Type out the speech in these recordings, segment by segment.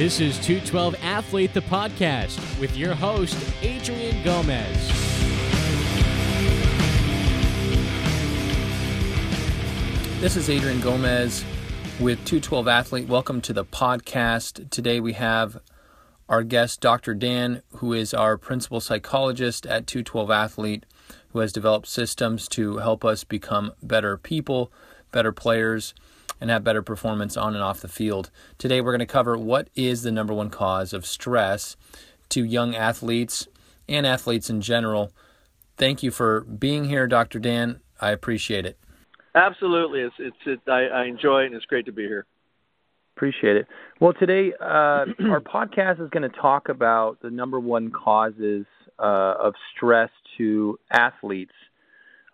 This is 212 Athlete, the podcast, with your host, Adrian Gomez. This is Adrian Gomez with 212 Athlete. Welcome to the podcast. Today we have our guest, Dr. Dan, who is our principal psychologist at 212 Athlete, who has developed systems to help us become better people, better players, and have better performance on and off the field. Today we're going to cover what is the number one cause of stress to young athletes and athletes in general. Thank you for being here, Dr. Dan. I appreciate it. Absolutely, it's it's it, I, I enjoy it, and it's great to be here. Appreciate it. Well, today uh, our podcast is going to talk about the number one causes uh, of stress to athletes,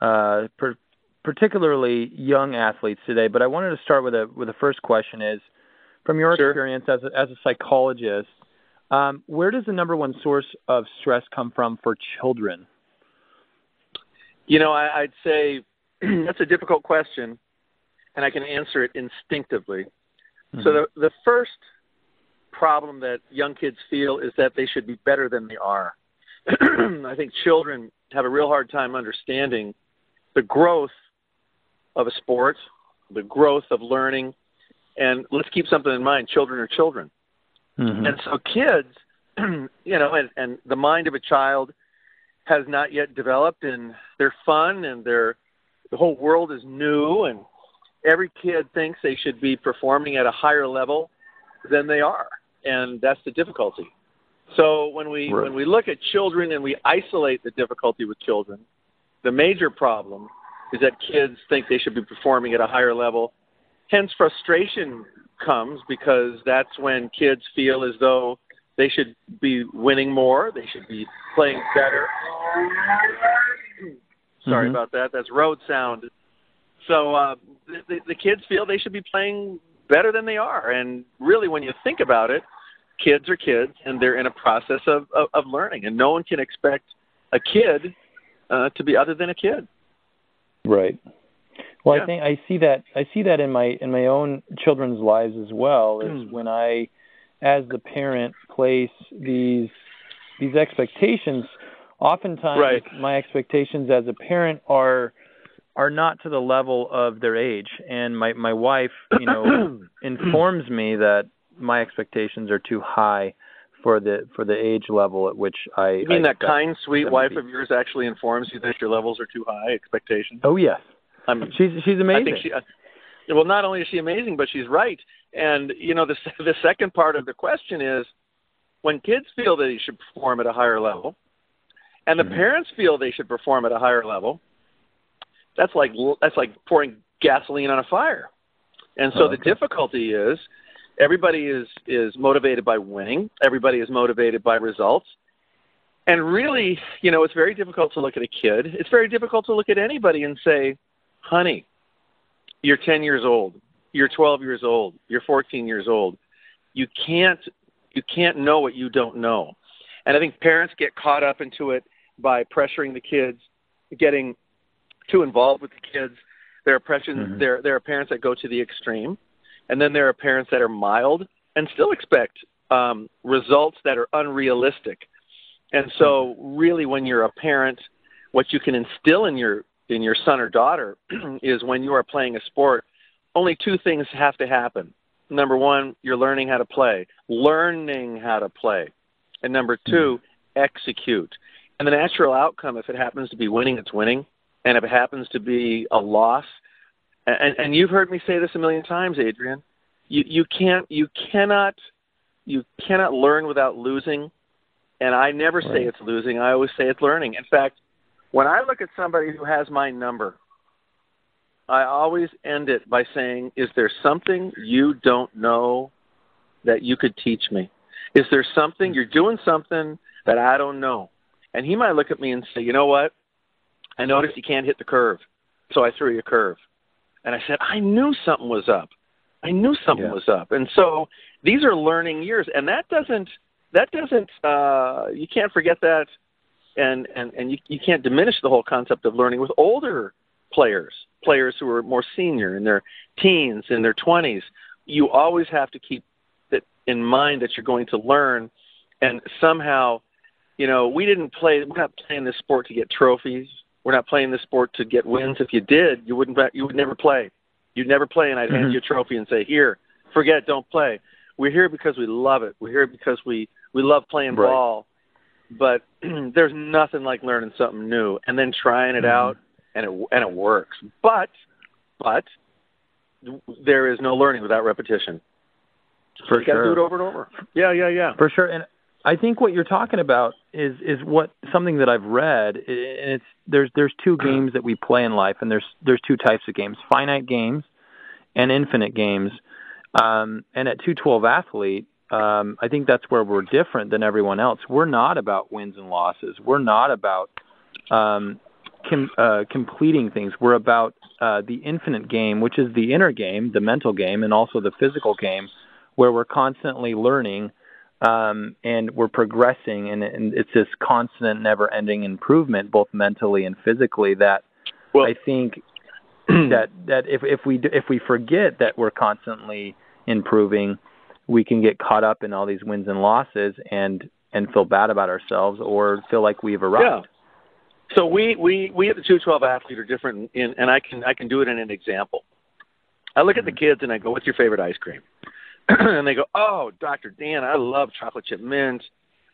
uh, per- particularly young athletes today. But I wanted to start with a with the first question: is from your Sure. experience as a, as a psychologist, um, where does the number one source of stress come from for children? You know, I, I'd say that's a difficult question, and I can answer it instinctively. So the the first problem that young kids feel is that they should be better than they are. I think children have a real hard time understanding the growth of a sport, the growth of learning, and let's keep something in mind: children are children. Mhm. And so kids, you know, and, and the mind of a child has not yet developed and they're fun and they're the whole world is new and every kid thinks they should be performing at a higher level than they are. And that's the difficulty. So when we Right. when we look at children and we isolate the difficulty with children, the major problem is that kids think they should be performing at a higher level. Hence frustration comes because that's when kids feel as though they should be winning more, they should be playing better. Sorry Mhm. about that. That's road sound. So uh, the, the, the kids feel they should be playing better than they are, and really, when you think about it, kids are kids, and they're in a process of of, of learning, and no one can expect a kid uh, to be other than a kid. Right. Well, Yeah. I think I see that I see that in my in my own children's lives as well. Is Mm. when I, as the parent, place these these expectations. Oftentimes, Right. my expectations as a parent are are not to the level of their age, and my my wife, you know, informs me that my expectations are too high for the for the age level at which I. You mean I that kind, sweet wife of yours actually informs you that your levels are too high? Expectations. Oh yes, I'm, she's she's amazing. I think she. Uh, well, not only is she amazing, but she's right. And you know, the the second part of the question is, when kids feel that they should perform at a higher level, and the Mhm. parents feel they should perform at a higher level, that's like that's like pouring gasoline on a fire. And so Oh, the difficulty is, everybody is is motivated by winning. Everybody is motivated by results. And really, you know, it's very difficult to look at a kid. It's very difficult to look at anybody and say, honey, you're 10 years old. You're 12 years old. You're 14 years old. You can't you can't know what you don't know. And I think parents get caught up into it by pressuring the kids, getting too involved with the kids. There are pressures, Mhm. there there are parents that go to the extreme, and then there are parents that are mild and still expect um, results that are unrealistic. And so, really, when you're a parent, what you can instill in your in your son or daughter is when you are playing a sport, only two things have to happen. Number one, you're learning how to play, learning how to play, and number 2 execute. And the natural outcome, if it happens to be winning, it's winning, and if it happens to be a loss, and, and you've heard me say this a million times, Adrian, you you can't you cannot you cannot learn without losing. And I never say it's losing. I always say it's learning. In fact, when I look at somebody who has my number, I always end it by saying, Is there something you don't know that you could teach me? Is there something mm. you're doing something that I don't know? And he might look at me and say, You know what? I noticed you can't hit the curve, so I threw you a curve. And I said, I knew something was up. I knew something Yeah. was up. And so these are learning years, and that doesn't that doesn't uh, you can't forget that, and and and you you can't diminish the whole concept of learning with older players, players who are more senior in their teens, in their twenties. You always have to keep that in mind that you're going to learn, and somehow, you know, we didn't play. We're not playing this sport to get trophies. We're not playing this sport to get wins. If you did, you wouldn't. You would never play. You'd never play, and I'd mm-hmm. hand you a trophy and say, "Here, forget, it, don't play." We're here because we love it. We're here because we we love playing right. ball. But there's nothing like learning something new and then trying it mm-hmm. out, and it and it works. But but there is no learning without repetition. For you sure. Got to do it over and over. Yeah, yeah, yeah. For sure. And I think what you're talking about is is what something that I've read, and it's there's there's two games that we play in life, and there's there's two types of games: finite games and infinite games. Um, and at 212 athlete, um, I think that's where we're different than everyone else. We're not about wins and losses. We're not about um, com- uh, completing things. We're about uh, the infinite game, which is the inner game, the mental game, and also the physical game, where we're constantly learning um, and we're progressing, and, and it's this constant, never-ending improvement, both mentally and physically. That well, I think that that if if we if we forget that we're constantly improving, we can get caught up in all these wins and losses and and feel bad about ourselves or feel like we've arrived. Yeah. So we we we at the 212 athlete are different, in, and I can I can do it in an example. I look at the kids and I go, "What's your favorite ice cream?" and they go, "Oh, Dr. Dan, I love chocolate chip mint.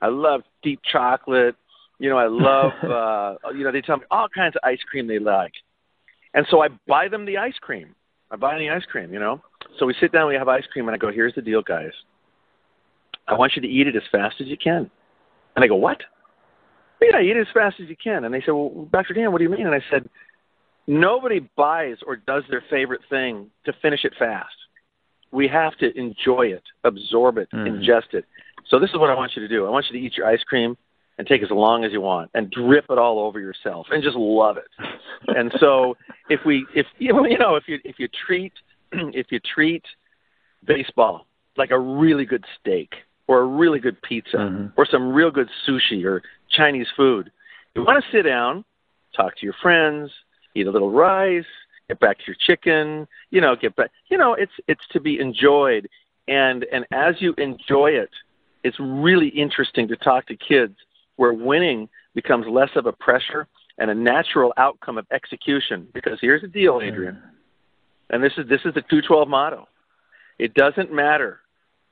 I love deep chocolate. You know, I love uh, you know they tell me all kinds of ice cream they like." And so I buy them the ice cream. I buy the ice cream, you know. So we sit down, we have ice cream, and I go, "Here's the deal, guys. I want you to eat it as fast as you can." And they go, "What?" yeah, eat it as fast as you can. And they said, well, Dr. Dan, what do you mean? And I said, nobody buys or does their favorite thing to finish it fast. We have to enjoy it, absorb it, mm-hmm. ingest it. So this is what I want you to do. I want you to eat your ice cream and take as long as you want and drip it all over yourself and just love it. and so if we if you know if you if you treat if you treat baseball like a really good steak or a really good pizza mm-hmm. or some real good sushi or Chinese food. You want to sit down, talk to your friends, eat a little rice, get back to your chicken, you know, get back you know, it's it's to be enjoyed and and as you enjoy it, it's really interesting to talk to kids where winning becomes less of a pressure and a natural outcome of execution because here's the deal, Adrian. And this is this is the 212 motto. It doesn't matter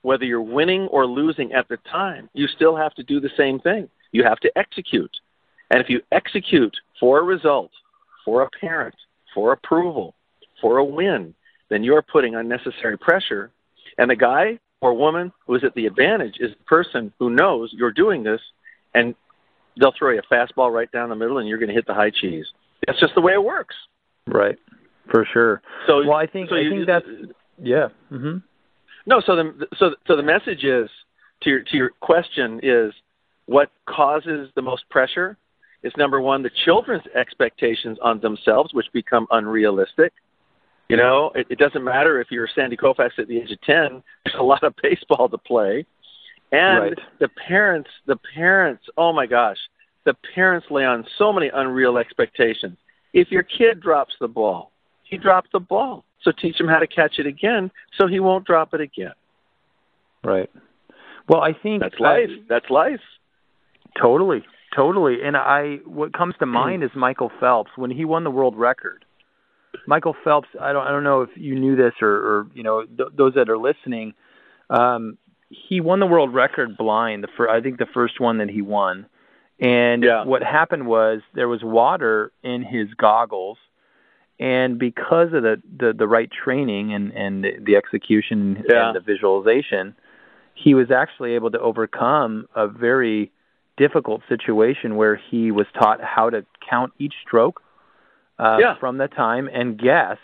whether you're winning or losing at the time, you still have to do the same thing. You have to execute. And if you execute for a result, for a parent, for approval, for a win, then you're putting unnecessary pressure. And the guy or woman who is at the advantage is the person who knows you're doing this, and they'll throw you a fastball right down the middle, and you're going to hit the high cheese. That's just the way it works. Right, for sure. So, well, I think so I you, think that's yeah. Mm-hmm. No, so the so so the message is to your to your question is what causes the most pressure is number one the children's expectations on themselves, which become unrealistic. You know, it, it doesn't matter if you're Sandy Koufax at the age of ten. There's a lot of baseball to play, and right. the parents, the parents, oh my gosh, the parents lay on so many unreal expectations. If your kid drops the ball, he dropped the ball. So teach him how to catch it again so he won't drop it again. Right. Well, I think that's life. I, that's life. Totally. Totally. And I what comes to mind is Michael Phelps when he won the world record. Michael Phelps, I don't I don't know if you knew this or or you know th- those that are listening um he won the world record blind the fir- I think the first one that he won. And yeah. what happened was there was water in his goggles and because of the the, the right training and and the execution yeah. and the visualization he was actually able to overcome a very difficult situation where he was taught how to count each stroke uh, yeah. from the time and guess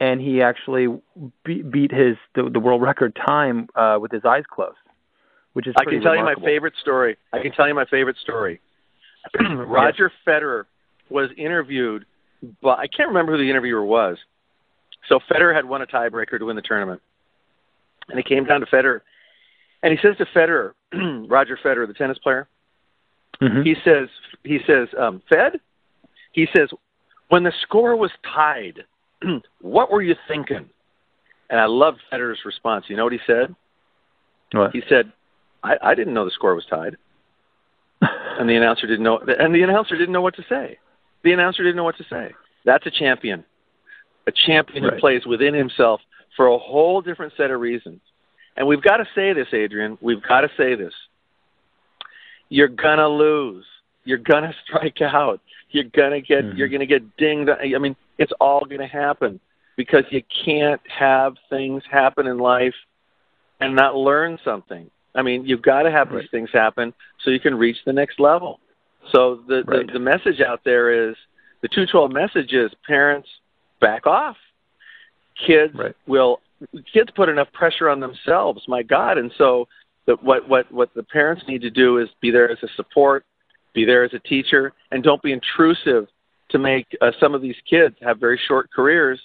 and he actually be- beat his the, the world record time uh, with his eyes closed which is I can tell remarkable. you my favorite story. I can tell you my favorite story. Roger Federer was interviewed but I can't remember who the interviewer was. So Federer had won a tiebreaker to win the tournament, and he came down to Federer, and he says to Federer, Roger Federer, the tennis player, mm-hmm. he says, he says, um, Fed, he says, when the score was tied, what were you thinking? And I love Federer's response. You know what he said? What? He said, I, I didn't know the score was tied. and the announcer didn't know and the announcer didn't know what to say. The announcer didn't know what to say. That's a champion. A champion Right. who plays within himself for a whole different set of reasons. And we've got to say this, Adrian. We've got to say this. You're gonna lose. You're gonna strike out. You're gonna get. Mhm. You're gonna get dinged. I mean, it's all gonna happen because you can't have things happen in life and not learn something. I mean, you've got to have Right. these things happen so you can reach the next level. So the, Right. the the message out there is the 212 message is parents back off. Kids Right. will kids put enough pressure on themselves, my God, and so the, what what what the parents need to do is be there as a support, be there as a teacher, and don't be intrusive to make uh, some of these kids have very short careers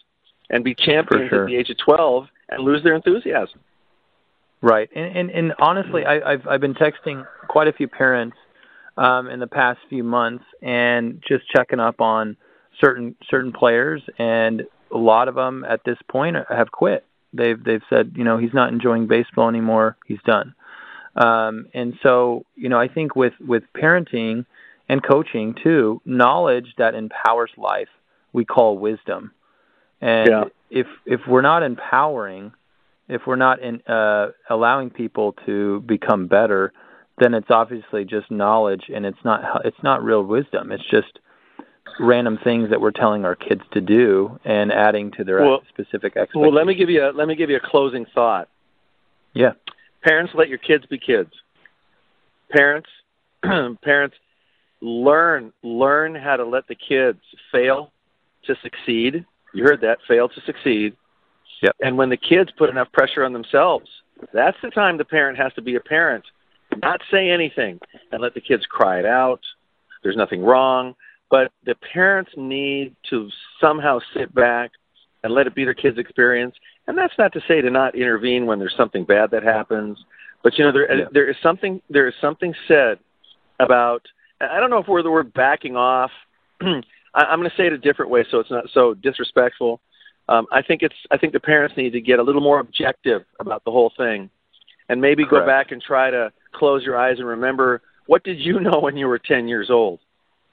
and be champions sure. at the age of 12 and lose their enthusiasm. Right, and and, and honestly, I, I've I've been texting quite a few parents um, in the past few months, and just checking up on certain certain players, and a lot of them at this point have quit. They've they've said, you know, he's not enjoying baseball anymore. He's done. Um, and so, you know, I think with with parenting and coaching too, knowledge that empowers life we call wisdom. And Yeah. if if we're not empowering, if we're not in, uh, allowing people to become better, then it's obviously just knowledge, and it's not it's not real wisdom. It's just random things that we're telling our kids to do and adding to their Well- specific expectations. Well, let me give you a, let me give you a closing thought. Yeah. Parents, let your kids be kids. Parents, parents, learn learn how to let the kids fail to succeed. You heard that, fail to succeed. Yep. And when the kids put enough pressure on themselves, that's the time the parent has to be a parent, not say anything and let the kids cry it out. There's nothing wrong, but the parents need to somehow sit back and let it be their kids' experience. And that's not to say to not intervene when there's something bad that happens, but you know there Yeah. there is something there is something said about I don't know if we're the word backing off. I, I'm going to say it a different way so it's not so disrespectful. Um, I think it's I think the parents need to get a little more objective about the whole thing, and maybe go back and try to close your eyes and remember what did you know when you were 10 years old.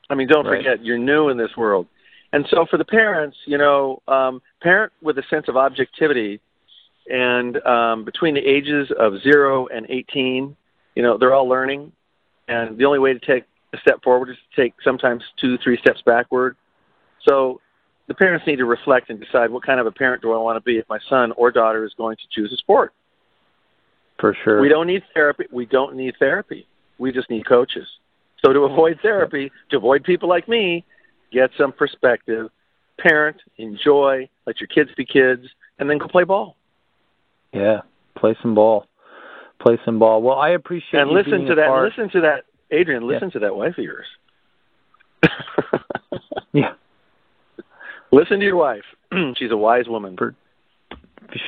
I mean, don't Right. forget you're new in this world, and so for the parents, you know, um, parent with a sense of objectivity, and um, between the ages of zero and 18, you know, they're all learning, and the only way to take a step forward is to take sometimes two, three steps backward. So the parents need to reflect and decide what kind of a parent do I want to be if my son or daughter is going to choose a sport. For sure. We don't need therapy. We don't need therapy. We just need coaches. So to avoid therapy, to avoid people like me, get some perspective, parent, enjoy, let your kids be kids, and then go play ball. Yeah, play some ball. Play some ball. Well, I appreciate and listen to that. part- Listen to that, Adrian. Listen to that wife of yours. Yeah, listen to your wife. She's a wise woman. For-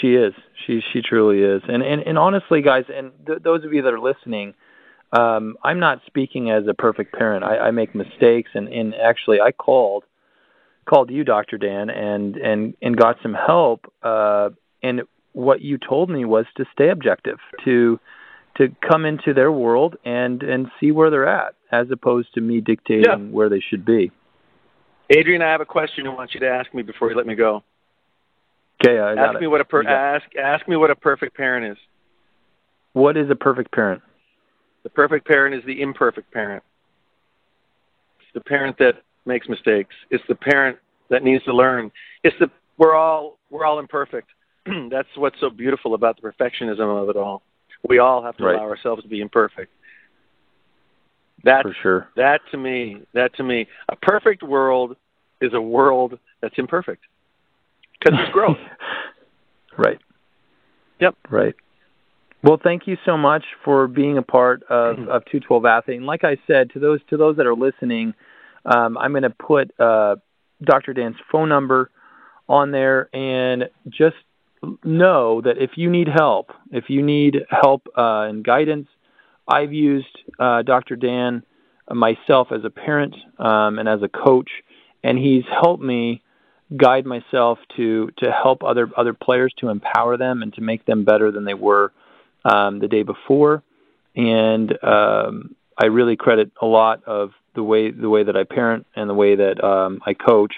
she is. She she truly is. And and and honestly, guys, and th- those of you that are listening, um, I'm not speaking as a perfect parent. I, I make mistakes, and and actually, I called called you, Doctor Dan, and and and got some help. Uh, and what you told me was to stay objective, to to come into their world and and see where they're at, as opposed to me dictating Yeah. where they should be. Adrian, I have a question I want you to ask me before you let me go. Okay, I got ask it. me what a per- ask ask me what a perfect parent is. What is a perfect parent? The perfect parent is the imperfect parent. It's the parent that makes mistakes. It's the parent that needs to learn. It's the we're all we're all imperfect. That's what's so beautiful about the perfectionism of it all. We all have to Right. allow ourselves to be imperfect. That For sure. that to me, that to me, a perfect world is a world that's imperfect because there's growth. right. Yep. Right. Well, thank you so much for being a part of, of 212 Athlete. And like I said, to those to those that are listening, um, I'm going to put uh, Dr. Dan's phone number on there, and just know that if you need help, if you need help uh, and guidance, I've used uh, Dr. Dan myself as a parent um, and as a coach, and he's helped me guide myself to to help other other players to empower them and to make them better than they were um, the day before, and um, I really credit a lot of the way the way that I parent and the way that um, I coach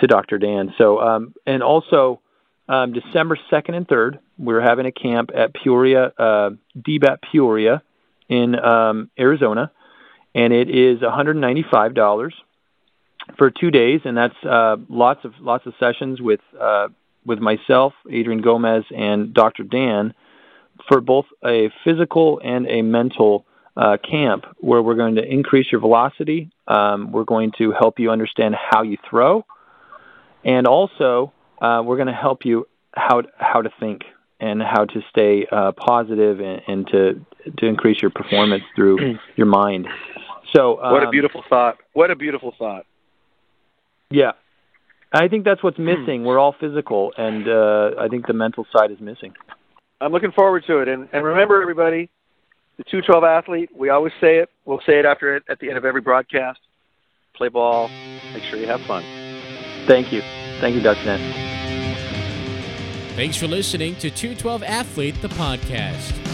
to Dr. Dan. So um, and also um, December second and third, we're having a camp at Peoria, uh, DBAT Peoria in um, Arizona, and it is $195 for two days, and that's uh, lots of lots of sessions with uh, with myself, Adrian Gomez, and Dr. Dan for both a physical and a mental uh, camp where we're going to increase your velocity. Um, we're going to help you understand how you throw, and also uh, we're going to help you how how to think and how to stay uh, positive and, and to to increase your performance through your mind. So um, what a beautiful thought! What a beautiful thought! Yeah, I think that's what's missing. We're all physical, and uh, I think the mental side is missing. I'm looking forward to it. And, and remember, everybody, the 212 athlete, we always say it. We'll say it after it at the end of every broadcast. Play ball. Make sure you have fun. Thank you. Thank you, Dr. Dan. Thanks for listening to 212 Athlete, the podcast.